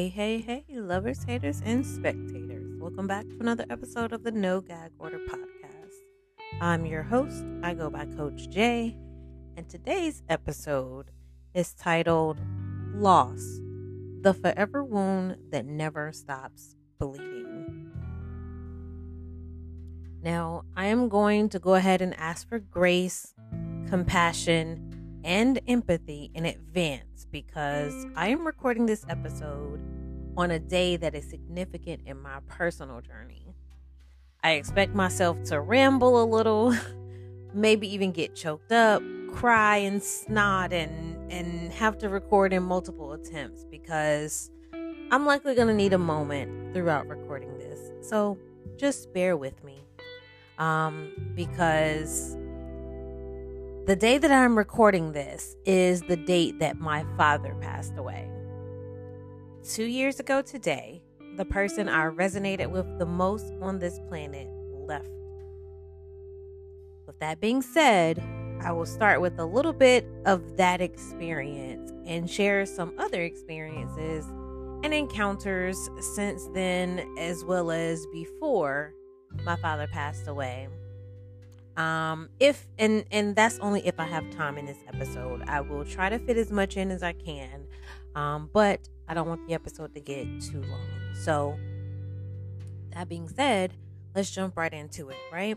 Hey, hey, hey, lovers, haters, and spectators. Welcome back to another episode of the No Gag Order podcast. I'm your host. I go by Coach J, and today's episode is titled Loss The Forever Wound That Never Stops Bleeding. Now, I am going to go ahead and ask for grace, compassion, and empathy in advance because I am recording this episode on a day that is significant in my personal journey. I expect myself to ramble a little, maybe even get choked up, cry and snot and and have to record in multiple attempts because I'm likely going to need a moment throughout recording this. So, just bear with me. Um because the day that I'm recording this is the date that my father passed away. Two years ago today, the person I resonated with the most on this planet left. With that being said, I will start with a little bit of that experience and share some other experiences and encounters since then, as well as before my father passed away. Um, if and and that's only if I have time in this episode. I will try to fit as much in as I can. Um, but I don't want the episode to get too long. So that being said, let's jump right into it, right?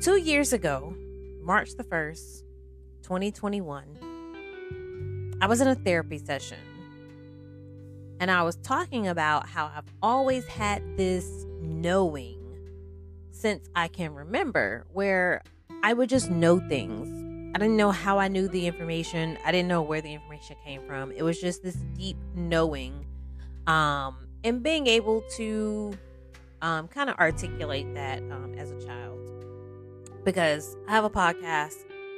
Two years ago, March the 1st, 2021, I was in a therapy session and I was talking about how I've always had this knowing since I can remember where I would just know things. I didn't know how I knew the information. I didn't know where the information came from. It was just this deep knowing um, and being able to um, kind of articulate that um, as a child. Because I have a podcast.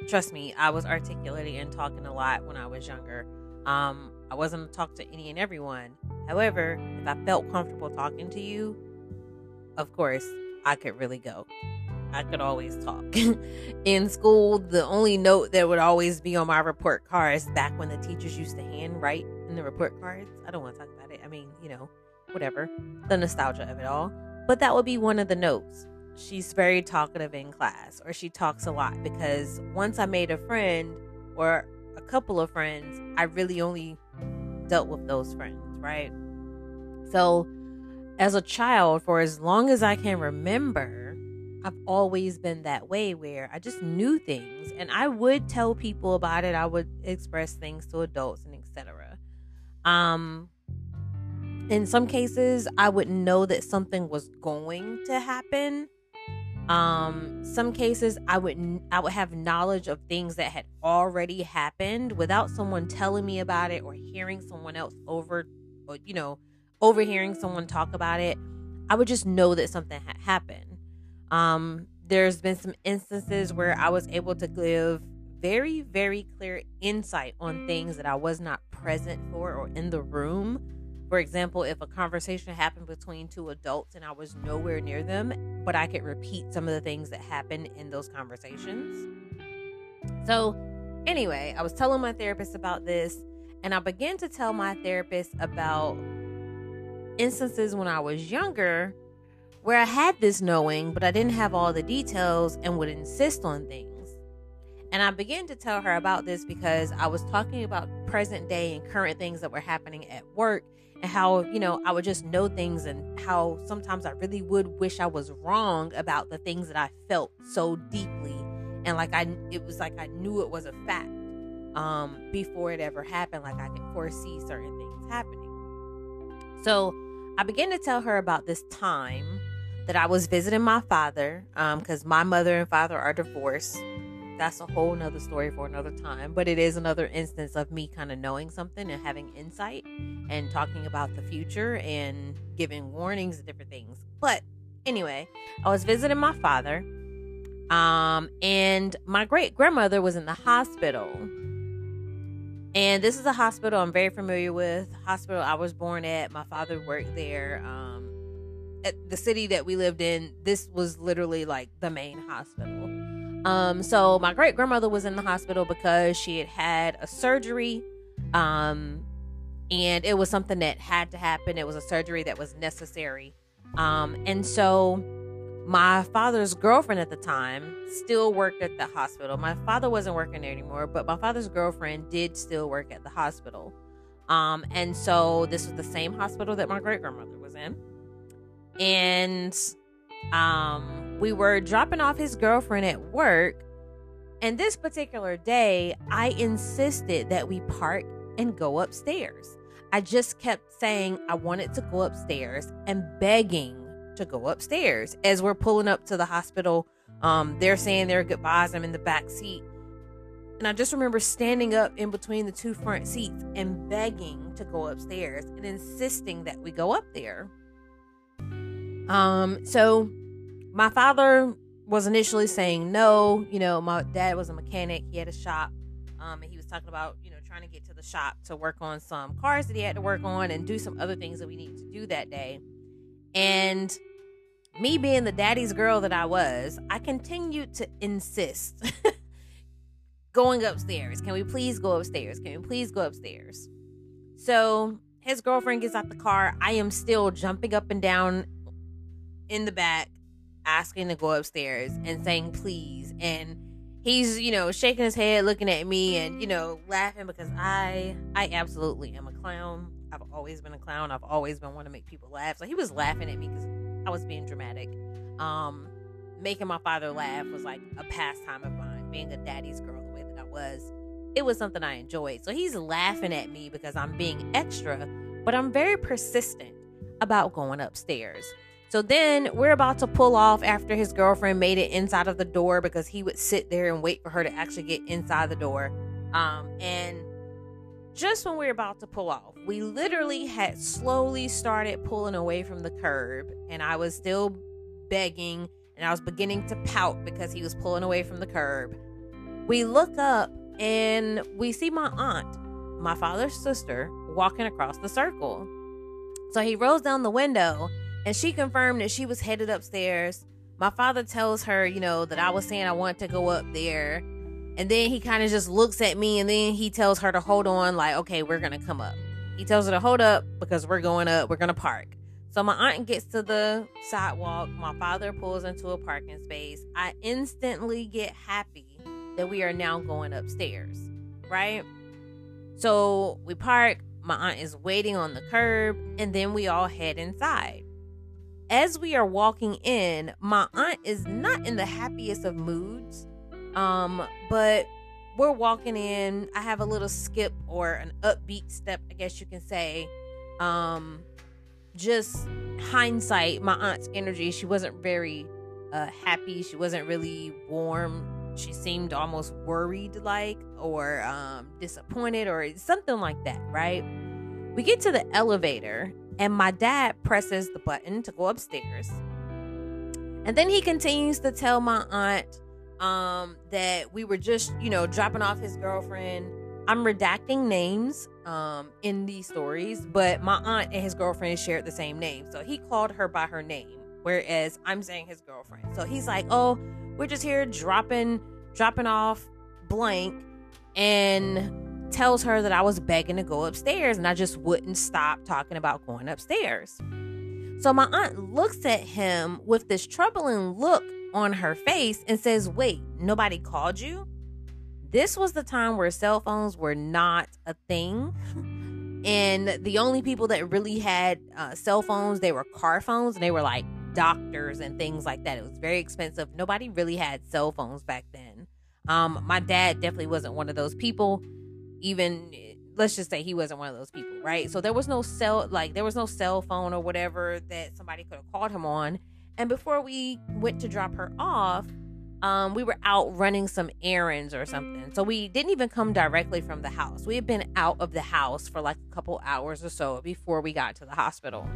Trust me, I was articulating and talking a lot when I was younger. Um, I wasn't to talk to any and everyone. However, if I felt comfortable talking to you, of course, I could really go. I could always talk. in school, the only note that would always be on my report cards back when the teachers used to hand write in the report cards. I don't want to talk about it. I mean, you know, whatever. The nostalgia of it all. But that would be one of the notes. She's very talkative in class, or she talks a lot because once I made a friend or a couple of friends, I really only dealt with those friends, right? So as a child, for as long as I can remember, I've always been that way where I just knew things and I would tell people about it. I would express things to adults and etc. Um in some cases I would know that something was going to happen. Um some cases I would I would have knowledge of things that had already happened without someone telling me about it or hearing someone else over or you know overhearing someone talk about it, I would just know that something had happened. Um, there's been some instances where I was able to give very, very clear insight on things that I was not present for or in the room. For example, if a conversation happened between two adults and I was nowhere near them, but I could repeat some of the things that happened in those conversations. So, anyway, I was telling my therapist about this, and I began to tell my therapist about instances when I was younger where I had this knowing, but I didn't have all the details and would insist on things. And I began to tell her about this because I was talking about present day and current things that were happening at work and how, you know, I would just know things and how sometimes I really would wish I was wrong about the things that I felt so deeply. And like I, it was like I knew it was a fact um, before it ever happened. Like I could foresee certain things happening. So I began to tell her about this time that I was visiting my father because um, my mother and father are divorced. That's a whole nother story for another time, but it is another instance of me kind of knowing something and having insight and talking about the future and giving warnings and different things. But anyway, I was visiting my father, um, and my great grandmother was in the hospital and this is a hospital I'm very familiar with. Hospital I was born at. My father worked there. Um, at the city that we lived in, this was literally like the main hospital. Um, so my great grandmother was in the hospital because she had had a surgery. Um, and it was something that had to happen. It was a surgery that was necessary. Um, and so my father's girlfriend at the time still worked at the hospital. My father wasn't working there anymore, but my father's girlfriend did still work at the hospital. Um, and so this was the same hospital that my great grandmother was in. And um, we were dropping off his girlfriend at work. And this particular day, I insisted that we park and go upstairs. I just kept saying I wanted to go upstairs and begging to go upstairs. As we're pulling up to the hospital, um, they're saying their goodbyes. I'm in the back seat. And I just remember standing up in between the two front seats and begging to go upstairs and insisting that we go up there. Um, so my father was initially saying no. You know, my dad was a mechanic, he had a shop. Um, and he was talking about, you know, trying to get to the shop to work on some cars that he had to work on and do some other things that we needed to do that day. And me being the daddy's girl that I was, I continued to insist going upstairs. Can we please go upstairs? Can we please go upstairs? So his girlfriend gets out the car. I am still jumping up and down in the back, asking to go upstairs and saying please. And he's, you know, shaking his head, looking at me and, you know, laughing because I I absolutely am a clown. I've always been a clown. I've always been one to make people laugh. So he was laughing at me because I was being dramatic. Um, making my father laugh was like a pastime of mine. Being a daddy's girl the way that I was, it was something I enjoyed. So he's laughing at me because I'm being extra, but I'm very persistent about going upstairs. So then we're about to pull off after his girlfriend made it inside of the door because he would sit there and wait for her to actually get inside the door. Um, and just when we were about to pull off, we literally had slowly started pulling away from the curb, and I was still begging and I was beginning to pout because he was pulling away from the curb. We look up and we see my aunt, my father's sister, walking across the circle. So he rolls down the window and she confirmed that she was headed upstairs. My father tells her, you know, that I was saying I want to go up there and then he kind of just looks at me and then he tells her to hold on, like, okay, we're going to come up. He tells her to hold up because we're going up, we're going to park. So my aunt gets to the sidewalk. My father pulls into a parking space. I instantly get happy that we are now going upstairs, right? So we park. My aunt is waiting on the curb, and then we all head inside. As we are walking in, my aunt is not in the happiest of moods. Um, but we're walking in. I have a little skip or an upbeat step, I guess you can say. Um, just hindsight, my aunt's energy, she wasn't very uh, happy. She wasn't really warm. She seemed almost worried like or um, disappointed or something like that, right? We get to the elevator and my dad presses the button to go upstairs. And then he continues to tell my aunt um, that we were just, you know, dropping off his girlfriend. I'm redacting names um, in these stories, but my aunt and his girlfriend shared the same name. So he called her by her name, whereas I'm saying his girlfriend. So he's like, "Oh, we're just here dropping dropping off blank," and tells her that I was begging to go upstairs, and I just wouldn't stop talking about going upstairs. So my aunt looks at him with this troubling look on her face and says, Wait, nobody called you? This was the time where cell phones were not a thing. And the only people that really had uh, cell phones, they were car phones and they were like doctors and things like that. It was very expensive. Nobody really had cell phones back then. Um, my dad definitely wasn't one of those people. Even let's just say he wasn't one of those people, right? So there was no cell like there was no cell phone or whatever that somebody could have called him on. And before we went to drop her off, um, we were out running some errands or something. So we didn't even come directly from the house. We had been out of the house for like a couple hours or so before we got to the hospital.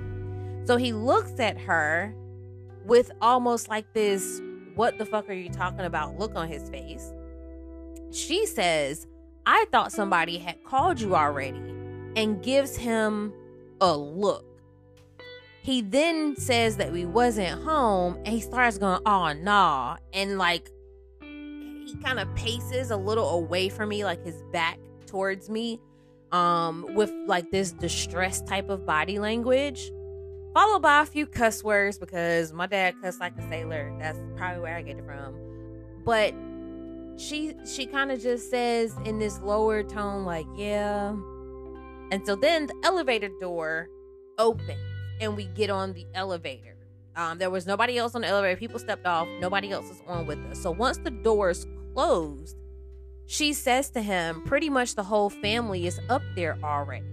So he looks at her with almost like this, what the fuck are you talking about look on his face. She says, I thought somebody had called you already, and gives him a look. He then says that we wasn't home and he starts going, oh nah. And like he kind of paces a little away from me, like his back towards me. um, with like this distressed type of body language, followed by a few cuss words because my dad cussed like a sailor. That's probably where I get it from. But she she kind of just says in this lower tone, like, yeah. And so then the elevator door opens and we get on the elevator. Um, there was nobody else on the elevator. People stepped off. Nobody else was on with us. So once the doors closed, she says to him, pretty much the whole family is up there already.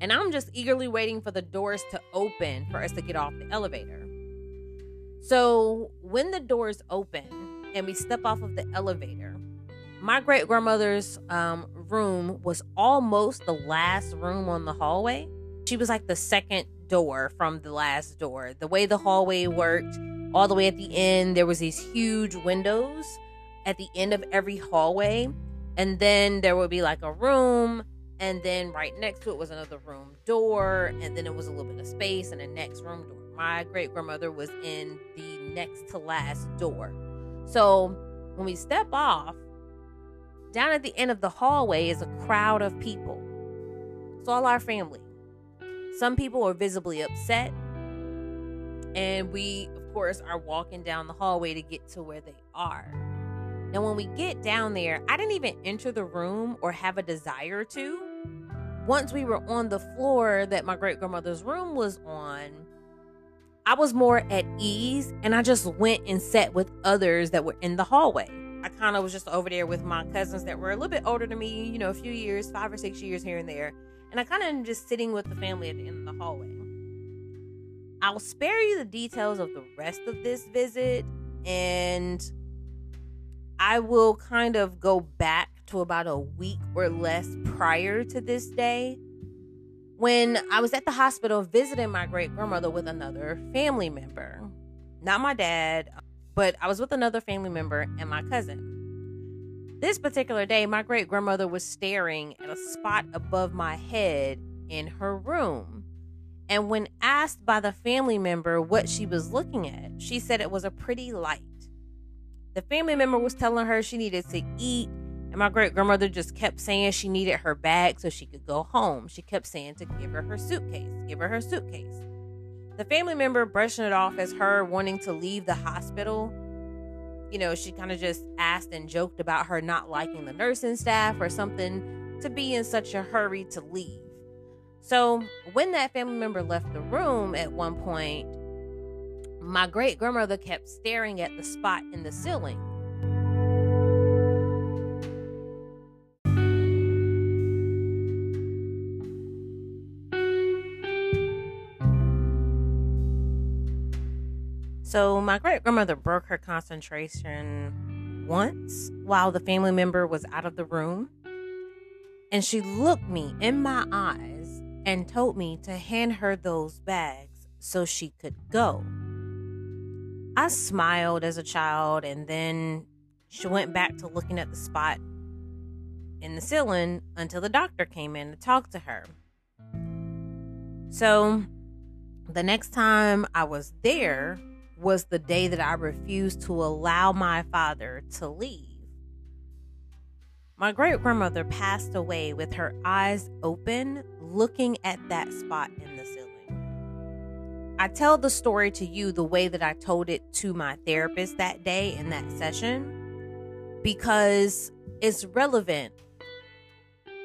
And I'm just eagerly waiting for the doors to open for us to get off the elevator. So when the doors open and we step off of the elevator, my great grandmother's um, room was almost the last room on the hallway. She was like the second door from the last door. The way the hallway worked, all the way at the end, there was these huge windows at the end of every hallway. And then there would be like a room, and then right next to it was another room door, and then it was a little bit of space and a next room door. My great grandmother was in the next to last door. So when we step off, down at the end of the hallway is a crowd of people. It's all our family. Some people are visibly upset. And we, of course, are walking down the hallway to get to where they are. Now, when we get down there, I didn't even enter the room or have a desire to. Once we were on the floor that my great grandmother's room was on, I was more at ease and I just went and sat with others that were in the hallway. I kind of was just over there with my cousins that were a little bit older than me, you know, a few years, five or six years here and there. And I kind of am just sitting with the family at the end of the hallway. I'll spare you the details of the rest of this visit and I will kind of go back to about a week or less prior to this day when I was at the hospital visiting my great grandmother with another family member. Not my dad, but I was with another family member and my cousin. This particular day, my great grandmother was staring at a spot above my head in her room. And when asked by the family member what she was looking at, she said it was a pretty light. The family member was telling her she needed to eat, and my great grandmother just kept saying she needed her bag so she could go home. She kept saying to give her her suitcase, give her her suitcase. The family member brushing it off as her wanting to leave the hospital. You know, she kind of just asked and joked about her not liking the nursing staff or something to be in such a hurry to leave. So, when that family member left the room at one point, my great grandmother kept staring at the spot in the ceiling. So, my great grandmother broke her concentration once while the family member was out of the room. And she looked me in my eyes and told me to hand her those bags so she could go. I smiled as a child, and then she went back to looking at the spot in the ceiling until the doctor came in to talk to her. So, the next time I was there was the day that I refused to allow my father to leave. My great grandmother passed away with her eyes open, looking at that spot in the ceiling. I tell the story to you the way that I told it to my therapist that day in that session because it's relevant.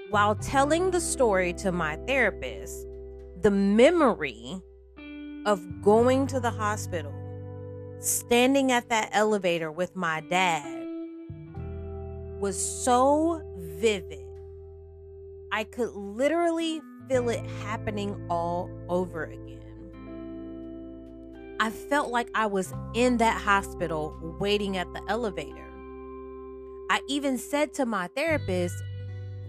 While telling the story to my therapist, the memory of going to the hospital, standing at that elevator with my dad, was so vivid. I could literally feel it happening all over again. I felt like I was in that hospital waiting at the elevator. I even said to my therapist,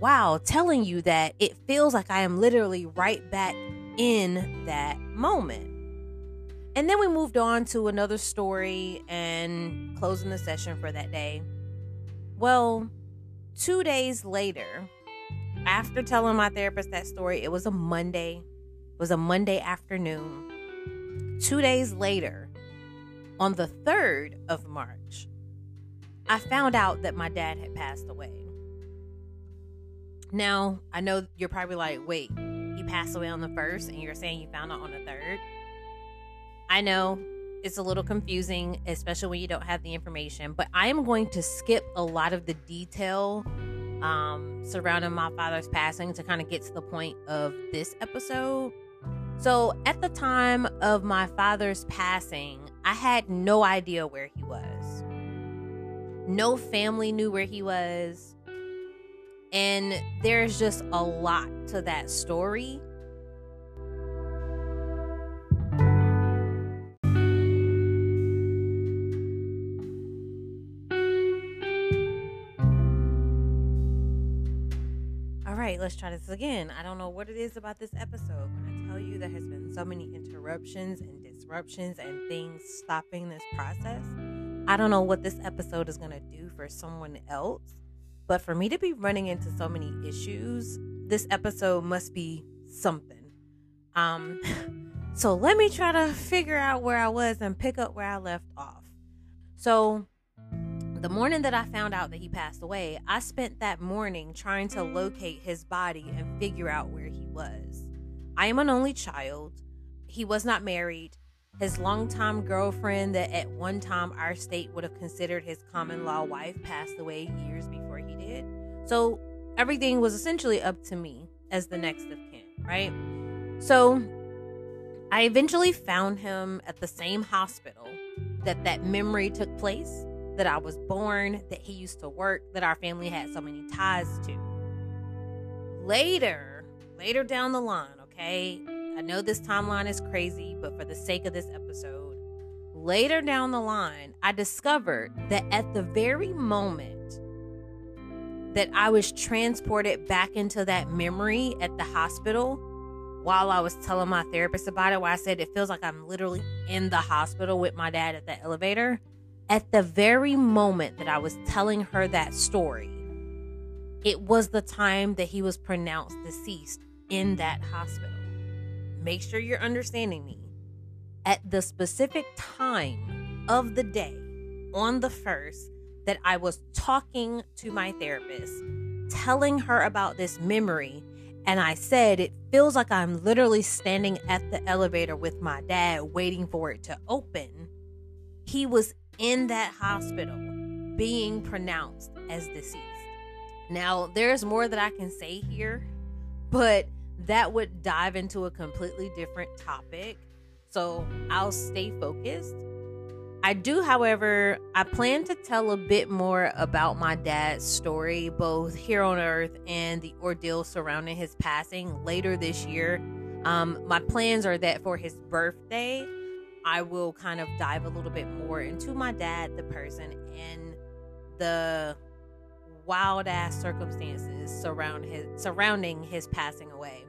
Wow, telling you that it feels like I am literally right back in that moment. And then we moved on to another story and closing the session for that day. Well, two days later, after telling my therapist that story, it was a Monday. It was a Monday afternoon. Two days later, on the 3rd of March, I found out that my dad had passed away. Now, I know you're probably like, wait, he passed away on the first, and you're saying you found out on the third. I know it's a little confusing, especially when you don't have the information, but I am going to skip a lot of the detail um, surrounding my father's passing to kind of get to the point of this episode. So, at the time of my father's passing, I had no idea where he was. No family knew where he was. And there's just a lot to that story. Let's try this again. I don't know what it is about this episode. When I tell you there has been so many interruptions and disruptions and things stopping this process, I don't know what this episode is going to do for someone else. But for me to be running into so many issues, this episode must be something. Um so let me try to figure out where I was and pick up where I left off. So the morning that I found out that he passed away, I spent that morning trying to locate his body and figure out where he was. I am an only child. He was not married. His longtime girlfriend, that at one time our state would have considered his common law wife, passed away years before he did. So everything was essentially up to me as the next of kin, right? So I eventually found him at the same hospital that that memory took place, that I was born, that he used to work, that our family had so many ties to. Later, later down the line, okay, I know this timeline is crazy, but for the sake of this episode, later down the line, I discovered that at the very moment that I was transported back into that memory at the hospital, while I was telling my therapist about it, where I said it feels like I'm literally in the hospital with my dad at the elevator. At the very moment that I was telling her that story, it was the time that he was pronounced deceased in that hospital make sure you're understanding me. At the specific time of the day on the first that I was talking to my therapist, telling her about this memory, and I said, It feels like I'm literally standing at the elevator with my dad waiting for it to open. He was in that hospital being pronounced as deceased. Now, there's more that I can say here, but that would dive into a completely different topic. So I'll stay focused. I do, however, I plan to tell a bit more about my dad's story, both here on earth and the ordeal surrounding his passing later this year. Um, my plans are that for his birthday, I will kind of dive a little bit more into my dad, the person, and the wild ass circumstances surround his surrounding his passing away.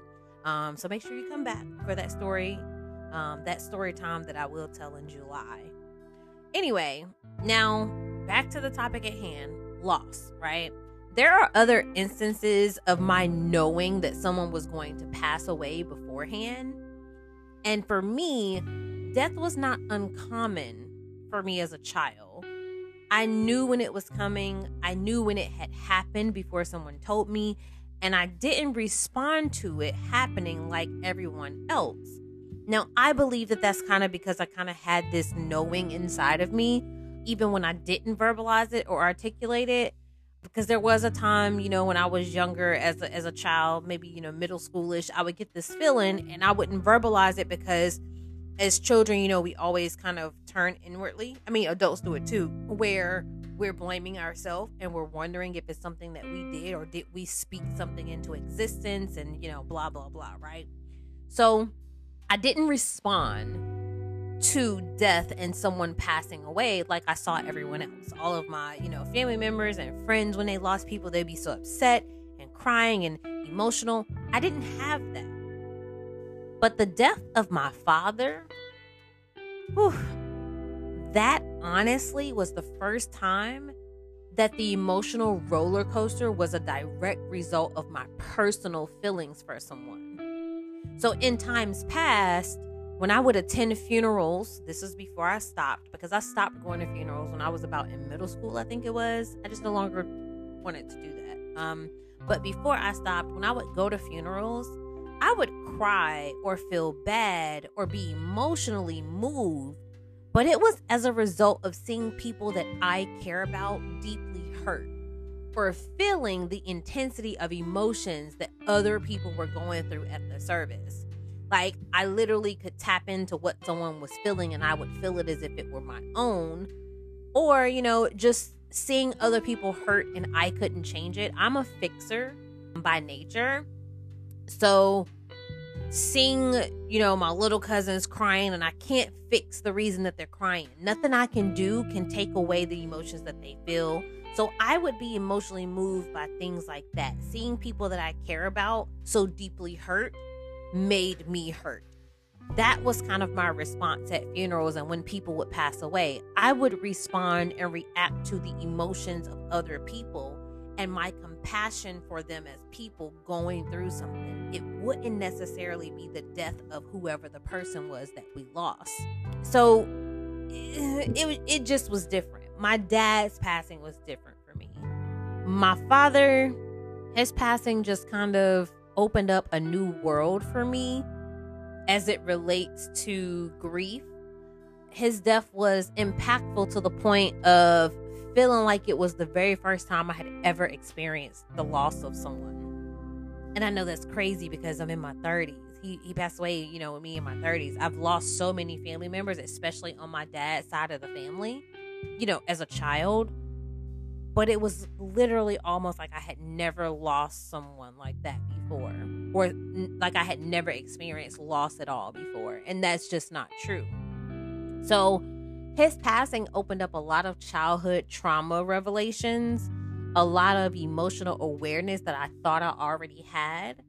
Um, so make sure you come back for that story, um, that story time that I will tell in July. Anyway, now back to the topic at hand loss, right? There are other instances of my knowing that someone was going to pass away beforehand. And for me, death was not uncommon for me as a child. I knew when it was coming. I knew when it had happened before someone told me, and I didn't respond to it happening like everyone else. Now, I believe that that's kind of because I kind of had this knowing inside of me, even when I didn't verbalize it or articulate it. Because there was a time, you know, when I was younger as a, as a child, maybe, you know, middle schoolish, I would get this feeling and I wouldn't verbalize it because as children, you know, we always kind of turn inwardly. I mean, adults do it too, where we're blaming ourselves and we're wondering if it's something that we did or did we speak something into existence and, you know, blah, blah, blah, right? So I didn't respond to death and someone passing away like I saw everyone else. All of my, you know, family members and friends, when they lost people, they'd be so upset and crying and emotional. I didn't have that. But the death of my father, whew, that honestly was the first time that the emotional roller coaster was a direct result of my personal feelings for someone. So, in times past, when I would attend funerals, this is before I stopped because I stopped going to funerals when I was about in middle school, I think it was. I just no longer wanted to do that. Um, but before I stopped, when I would go to funerals, I would cry or feel bad or be emotionally moved. But it was as a result of seeing people that I care about deeply hurt or feeling the intensity of emotions that other people were going through at the service. Like, I literally could tap into what someone was feeling and I would feel it as if it were my own. Or, you know, just seeing other people hurt and I couldn't change it. I'm a fixer by nature. So, seeing, you know, my little cousins crying and I can't fix the reason that they're crying. Nothing I can do can take away the emotions that they feel. So I would be emotionally moved by things like that. Seeing people that I care about so deeply hurt made me hurt. That was kind of my response at funerals and when people would pass away. I would respond and react to the emotions of other people and my compassion for them as people going through something. It wouldn't necessarily be the death of whoever the person was that we lost. So it, it, just was different. My dad's passing was different for me. My father, his passing just kind of opened up a new world for me as it relates to grief. His death was impactful to the point of feeling like it was the very first time I had ever experienced the loss of someone. And I know that's crazy because I'm in my 30s. He, he passed away, you know, with me in my 30s. I've lost so many family members, especially on my dad's side of the family, you know, as a child but it was literally almost like I had never lost someone like that before, or like I had never experienced loss at all before. And that's just not true. So, his passing opened up a lot of childhood trauma revelations, a lot of emotional awareness that I thought I already had,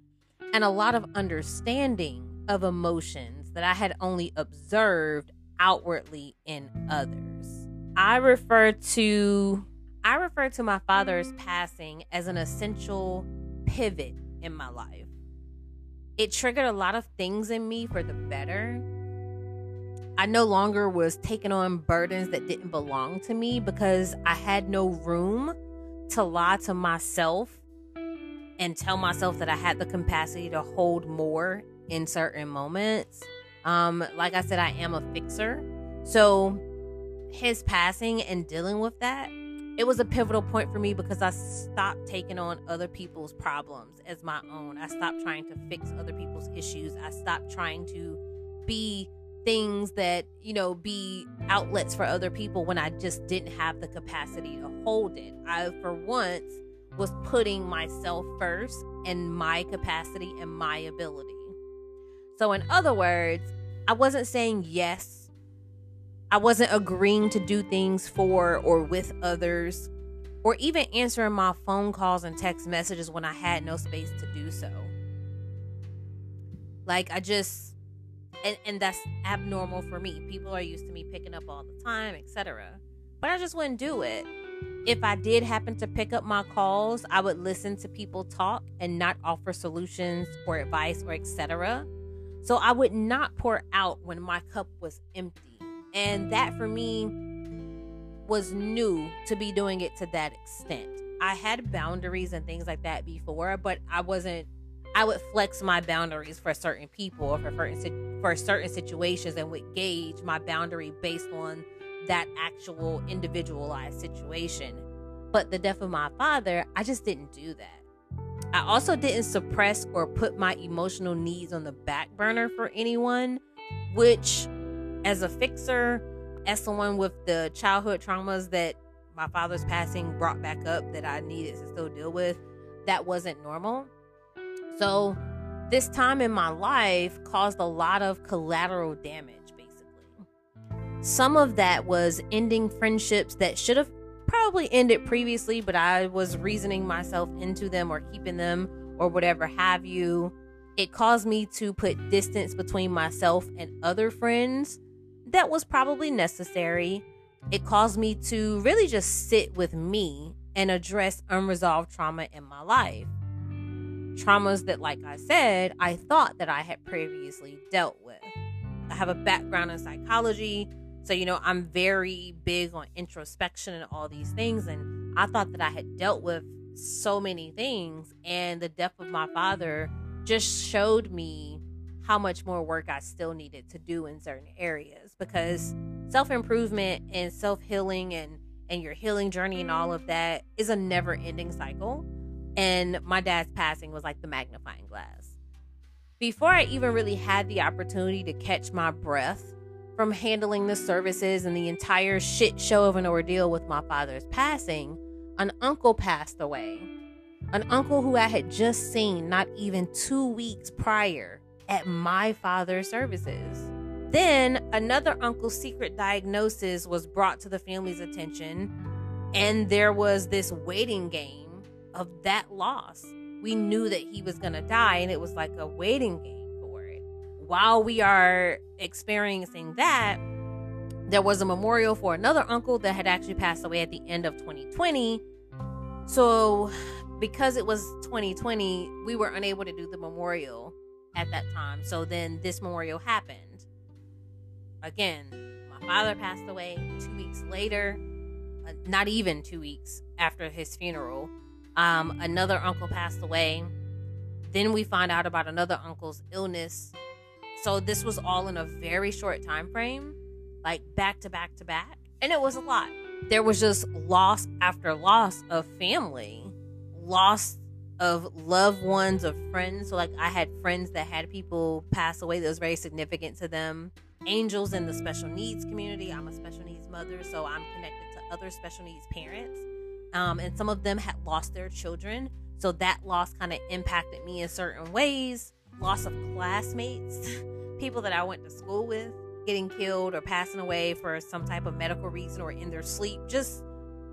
and a lot of understanding of emotions that I had only observed outwardly in others. I refer to I refer to my father's passing as an essential pivot in my life. It triggered a lot of things in me for the better. I no longer was taking on burdens that didn't belong to me because I had no room to lie to myself and tell myself that I had the capacity to hold more in certain moments. Um, like I said, I am a fixer. So his passing and dealing with that it was a pivotal point for me because I stopped taking on other people's problems as my own. I stopped trying to fix other people's issues. I stopped trying to be things that, you know, be outlets for other people when I just didn't have the capacity to hold it. I, for once, was putting myself first and my capacity and my ability. So, in other words, I wasn't saying yes I wasn't agreeing to do things for or with others, or even answering my phone calls and text messages when I had no space to do so. Like, I just, and, and that's abnormal for me. People are used to me picking up all the time, etc. But I just wouldn't do it. If I did happen to pick up my calls, I would listen to people talk and not offer solutions or advice or etc. So I would not pour out when my cup was empty and that for me was new to be doing it to that extent. I had boundaries and things like that before, but I wasn't I would flex my boundaries for certain people or for certain for certain situations and would gauge my boundary based on that actual individualized situation. But the death of my father, I just didn't do that. I also didn't suppress or put my emotional needs on the back burner for anyone, which as a fixer, as someone with the childhood traumas that my father's passing brought back up that I needed to still deal with, that wasn't normal. So, this time in my life caused a lot of collateral damage, basically. Some of that was ending friendships that should have probably ended previously, but I was reasoning myself into them or keeping them or whatever have you. It caused me to put distance between myself and other friends that was probably necessary. It caused me to really just sit with me and address unresolved trauma in my life. Traumas that, like I said, I thought that I had previously dealt with. I have a background in psychology, so you know, I'm very big on introspection and all these things. And I thought that I had dealt with so many things. And the death of my father just showed me how much more work I still needed to do in certain areas because self improvement and self healing and and your healing journey and all of that is a never ending cycle. And my dad's passing was like the magnifying glass. Before I even really had the opportunity to catch my breath from handling the services and the entire shit show of an ordeal with my father's passing, an uncle passed away. An uncle who I had just seen not even two weeks prior at my father's services. Then another uncle's secret diagnosis was brought to the family's attention, and there was this waiting game of that loss. We knew that he was going to die, and it was like a waiting game for it. While we are experiencing that, there was a memorial for another uncle that had actually passed away at the end of 2020. So, because it was 2020, we were unable to do the memorial at that time. So then this memorial happened again, my father passed away two weeks later, uh, not even two weeks after his funeral. Um, another uncle passed away. Then we find out about another uncle's illness. So this was all in a very short time frame, like back to back to back. And it was a lot. There was just loss after loss of family, loss of loved ones, of friends. So, like, I had friends that had people pass away that was very significant to them angels in the special needs community. I'm a special needs mother, so I'm connected to other special needs parents. Um, and some of them had lost their children. So that loss kind of impacted me in certain ways. Loss of classmates, people that I went to school with, getting killed or passing away for some type of medical reason or in their sleep. Just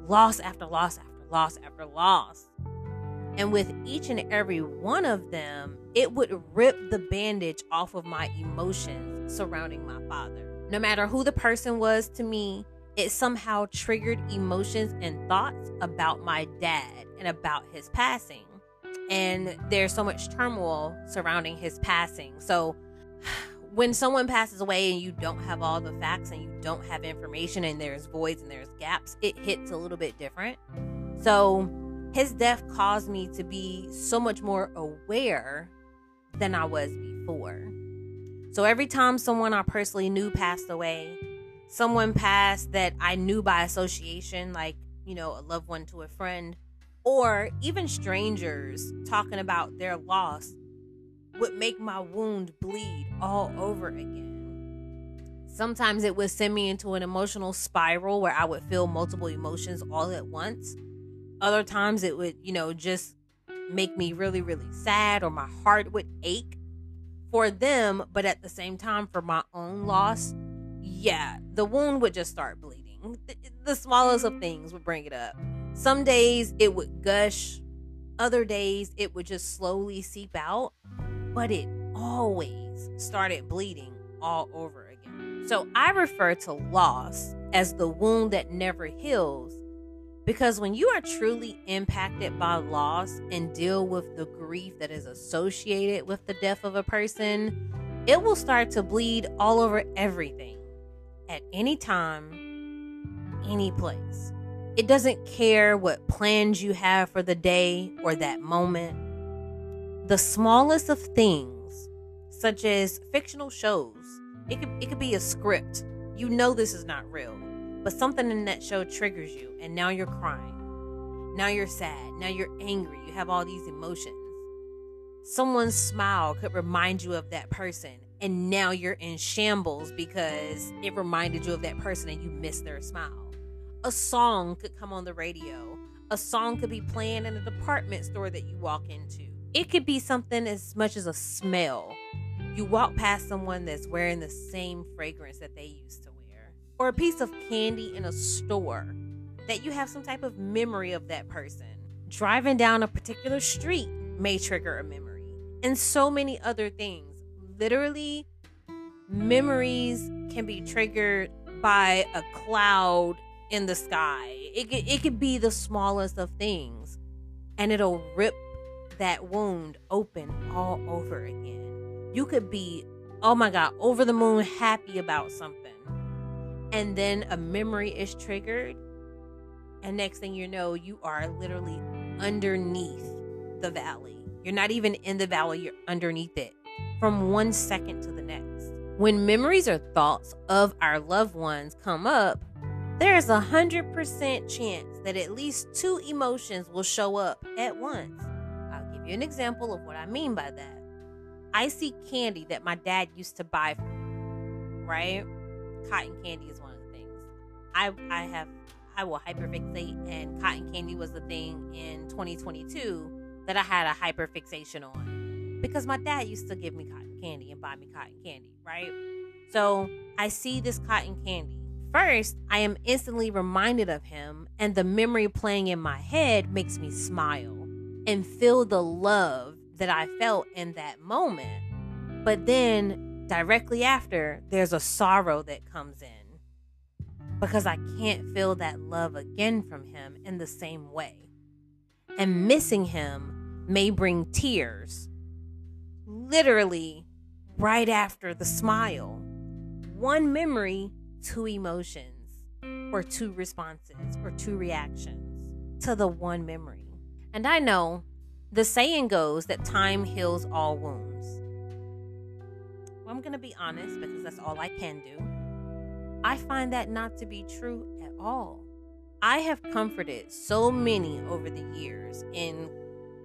loss after loss after loss after loss. And with each and every one of them, it would rip the bandage off of my emotions surrounding my father. No matter who the person was to me, it somehow triggered emotions and thoughts about my dad and about his passing. And there's so much turmoil surrounding his passing. So when someone passes away and you don't have all the facts and you don't have information and there's voids and there's gaps, it hits a little bit different. So his death caused me to be so much more aware than I was before. So every time someone I personally knew passed away, someone passed that I knew by association, like, you know, a loved one to a friend, or even strangers talking about their loss would make my wound bleed all over again. Sometimes it would send me into an emotional spiral where I would feel multiple emotions all at once. Other times it would, you know, just make me really, really sad or my heart would ache for them. But at the same time, for my own loss, yeah, the wound would just start bleeding. The, the smallest of mm-hmm. things would bring it up. Some days it would gush, other days it would just slowly seep out, but it always started bleeding all over again. So I refer to loss as the wound that never heals because when you are truly impacted by loss and deal with the grief that is associated with the death of a person, it will start to bleed all over everything at any time, any place. It doesn't care what plans you have for the day or that moment. The smallest of things, such as fictional shows, it could, it could be a script. You know this is not real but something in that show triggers you, and now you're crying. Now you're sad. Now you're angry. You have all these emotions. Someone's smile could remind you of that person, and now you're in shambles because it reminded you of that person and you missed their smile. A song could come on the radio. A song could be playing in a department store that you walk into. It could be something as much as a smell. You walk past someone that's wearing the same fragrance that they used to wear, or a piece of candy in a store that you have some type of memory of that person. Driving down a particular street may trigger a memory, and so many other things. Literally, memories can be triggered by a cloud in the sky. It could, it could be the smallest of things, and it'll rip that wound open all over again. You could be, oh my God, over the moon happy about something and then a memory is triggered and next thing you know you are literally underneath the valley. You're not even in the valley, you're underneath it from one second to the next. When memories or thoughts of our loved ones come up, there's a hundred percent chance that at least two emotions will show up at once. I'll give you an example of what I mean by that. I see candy that my dad used to buy for me, right? Cotton candy is one of the things. I I have I will hyperfixate, and cotton candy was the thing in 2022 that I had a hyperfixation on because my dad used to give me cotton candy and buy me cotton candy, right? So I see this cotton candy. First, I am instantly reminded of him, and the memory playing in my head makes me smile and feel the love that I felt in that moment. But then, directly after, there's a sorrow that comes in because I can't feel that love again from him in the same way. And missing him may bring tears, literally right after the smile. One memory, two emotions, or two responses, or two reactions to the one memory. And I know the saying goes that time heals all wounds. Well, I'm going to be honest because that's all I can do. I find that not to be true at all. I have comforted so many over the years in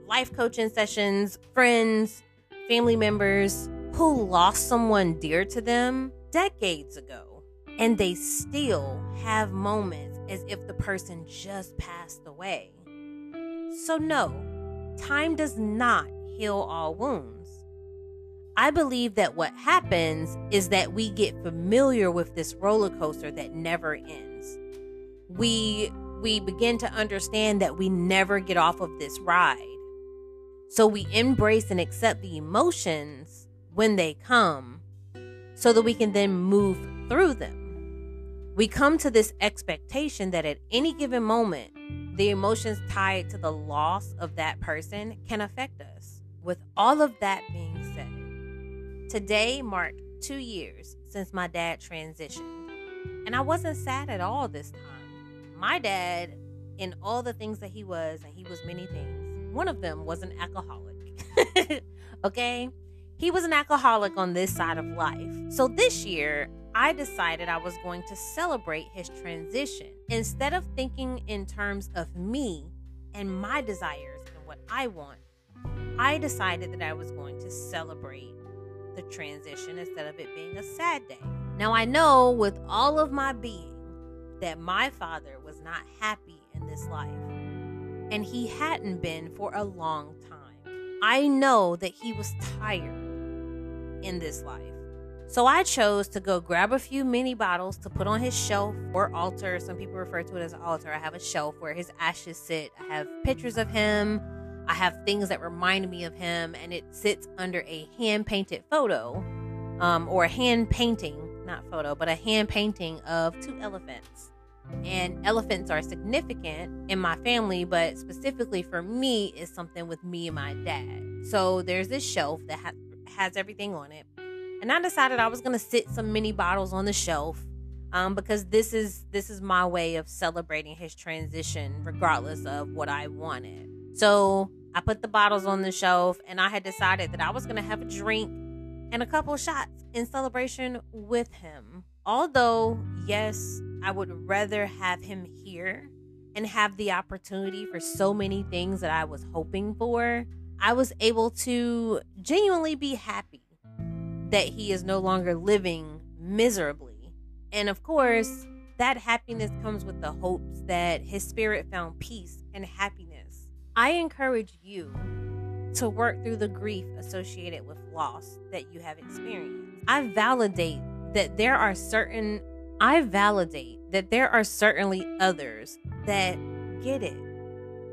life coaching sessions, friends, family members who lost someone dear to them decades ago, and they still have moments as if the person just passed away. So, no, time does not heal all wounds. I believe that what happens is that we get familiar with this roller coaster that never ends. We we begin to understand that we never get off of this ride. So we embrace and accept the emotions when they come so that we can then move through them. We come to this expectation that at any given moment, the emotions tied to the loss of that person can affect us. With all of that being said, Today marked two years since my dad transitioned, and I wasn't sad at all this time. My dad, in all the things that he was, and he was many things, one of them was an alcoholic. okay? He was an alcoholic on this side of life. So this year, I decided I was going to celebrate his transition. Instead of thinking in terms of me and my desires and what I want, I decided that I was going to celebrate the transition instead of it being a sad day. Now, I know with all of my being that my father was not happy in this life, and he hadn't been for a long time. I know that he was tired in this life. So I chose to go grab a few mini bottles to put on his shelf or altar. Some people refer to it as an altar. I have a shelf where his ashes sit. I have pictures of him. I have things that remind me of him, and it sits under a hand painted photo um, or a hand painting, not photo, but a hand painting of two elephants. And elephants are significant in my family, but specifically for me, is something with me and my dad. So there's this shelf that ha- has everything on it. And I decided I was gonna sit some mini bottles on the shelf um, because this is this is my way of celebrating his transition, regardless of what I wanted. So I put the bottles on the shelf and I had decided that I was going to have a drink and a couple shots in celebration with him. Although, yes, I would rather have him here and have the opportunity for so many things that I was hoping for, I was able to genuinely be happy that he is no longer living miserably. And of course, that happiness comes with the hopes that his spirit found peace and happiness I encourage you to work through the grief associated with loss that you have experienced. I validate that there are certain I validate that there are certainly others that get it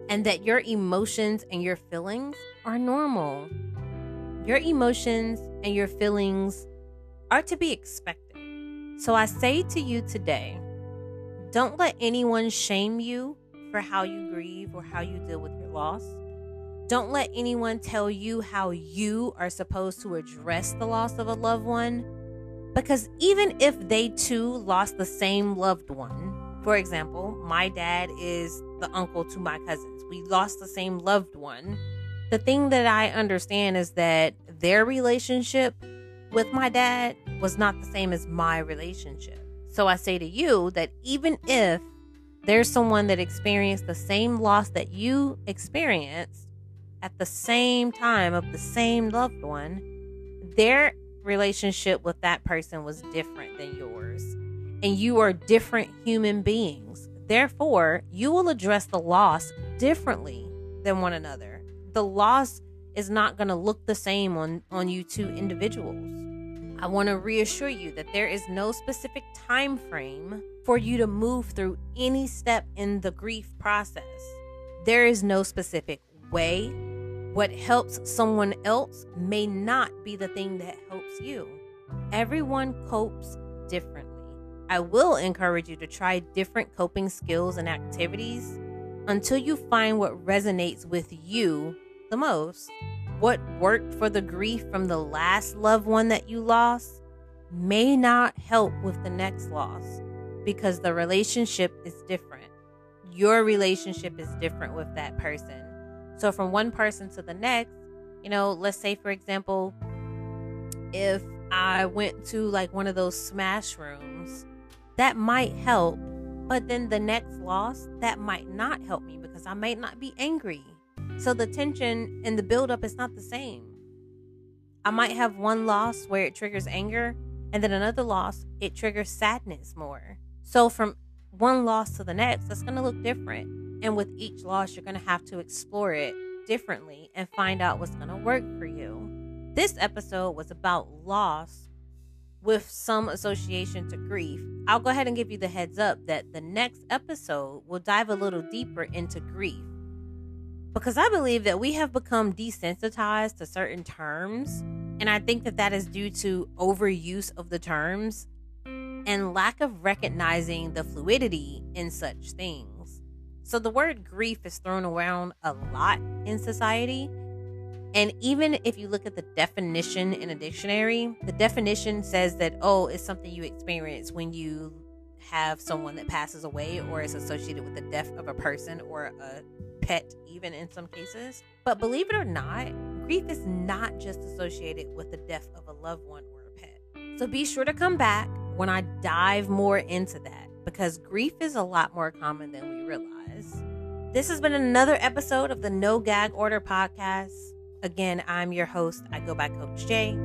and that your emotions and your feelings are normal. Your emotions and your feelings are to be expected. So I say to you today, don't let anyone shame you for how you grieve or how you deal with your loss. Don't let anyone tell you how you are supposed to address the loss of a loved one. Because even if they too lost the same loved one, For example, my dad is the uncle to my cousins. We lost the same loved one. The thing that I understand is that their relationship with my dad was not the same as my relationship. So I say to you that even if there's someone that experienced the same loss that you experienced at the same time of the same loved one, their relationship with that person was different than yours. And you are different human beings. Therefore, you will address the loss differently than one another. The loss is not going to look the same on, on you two individuals. I want to reassure you that there is no specific time frame for you to move through any step in the grief process. There is no specific way. What helps someone else may not be the thing that helps you. Everyone copes differently. I will encourage you to try different coping skills and activities until you find what resonates with you the most. What worked for the grief from the last loved one that you lost may not help with the next loss because the relationship is different. Your relationship is different with that person. So, from one person to the next, you know, let's say, for example, if I went to like one of those smash rooms, that might help. But then the next loss, that might not help me because I might not be angry. So the tension and the buildup is not the same. I might have one loss where it triggers anger, and then another loss, it triggers sadness more. So from one loss to the next, that's going to look different. And with each loss, you're going to have to explore it differently and find out what's going to work for you. This episode was about loss with some association to grief. I'll go ahead and give you the heads up that the next episode will dive a little deeper into grief because I believe that we have become desensitized to certain terms. And I think that that is due to overuse of the terms and lack of recognizing the fluidity in such things. So the word grief is thrown around a lot in society. And even if you look at the definition in a dictionary, the definition says that, oh, it's something you experience when you have someone that passes away or is associated with the death of a person or a pet, even in some cases. But believe it or not, grief is not just associated with the death of a loved one or a pet. So be sure to come back when I dive more into that because grief is a lot more common than we realize. This has been another episode of the No Gag Order podcast. Again, I'm your host. I go by Coach Jay.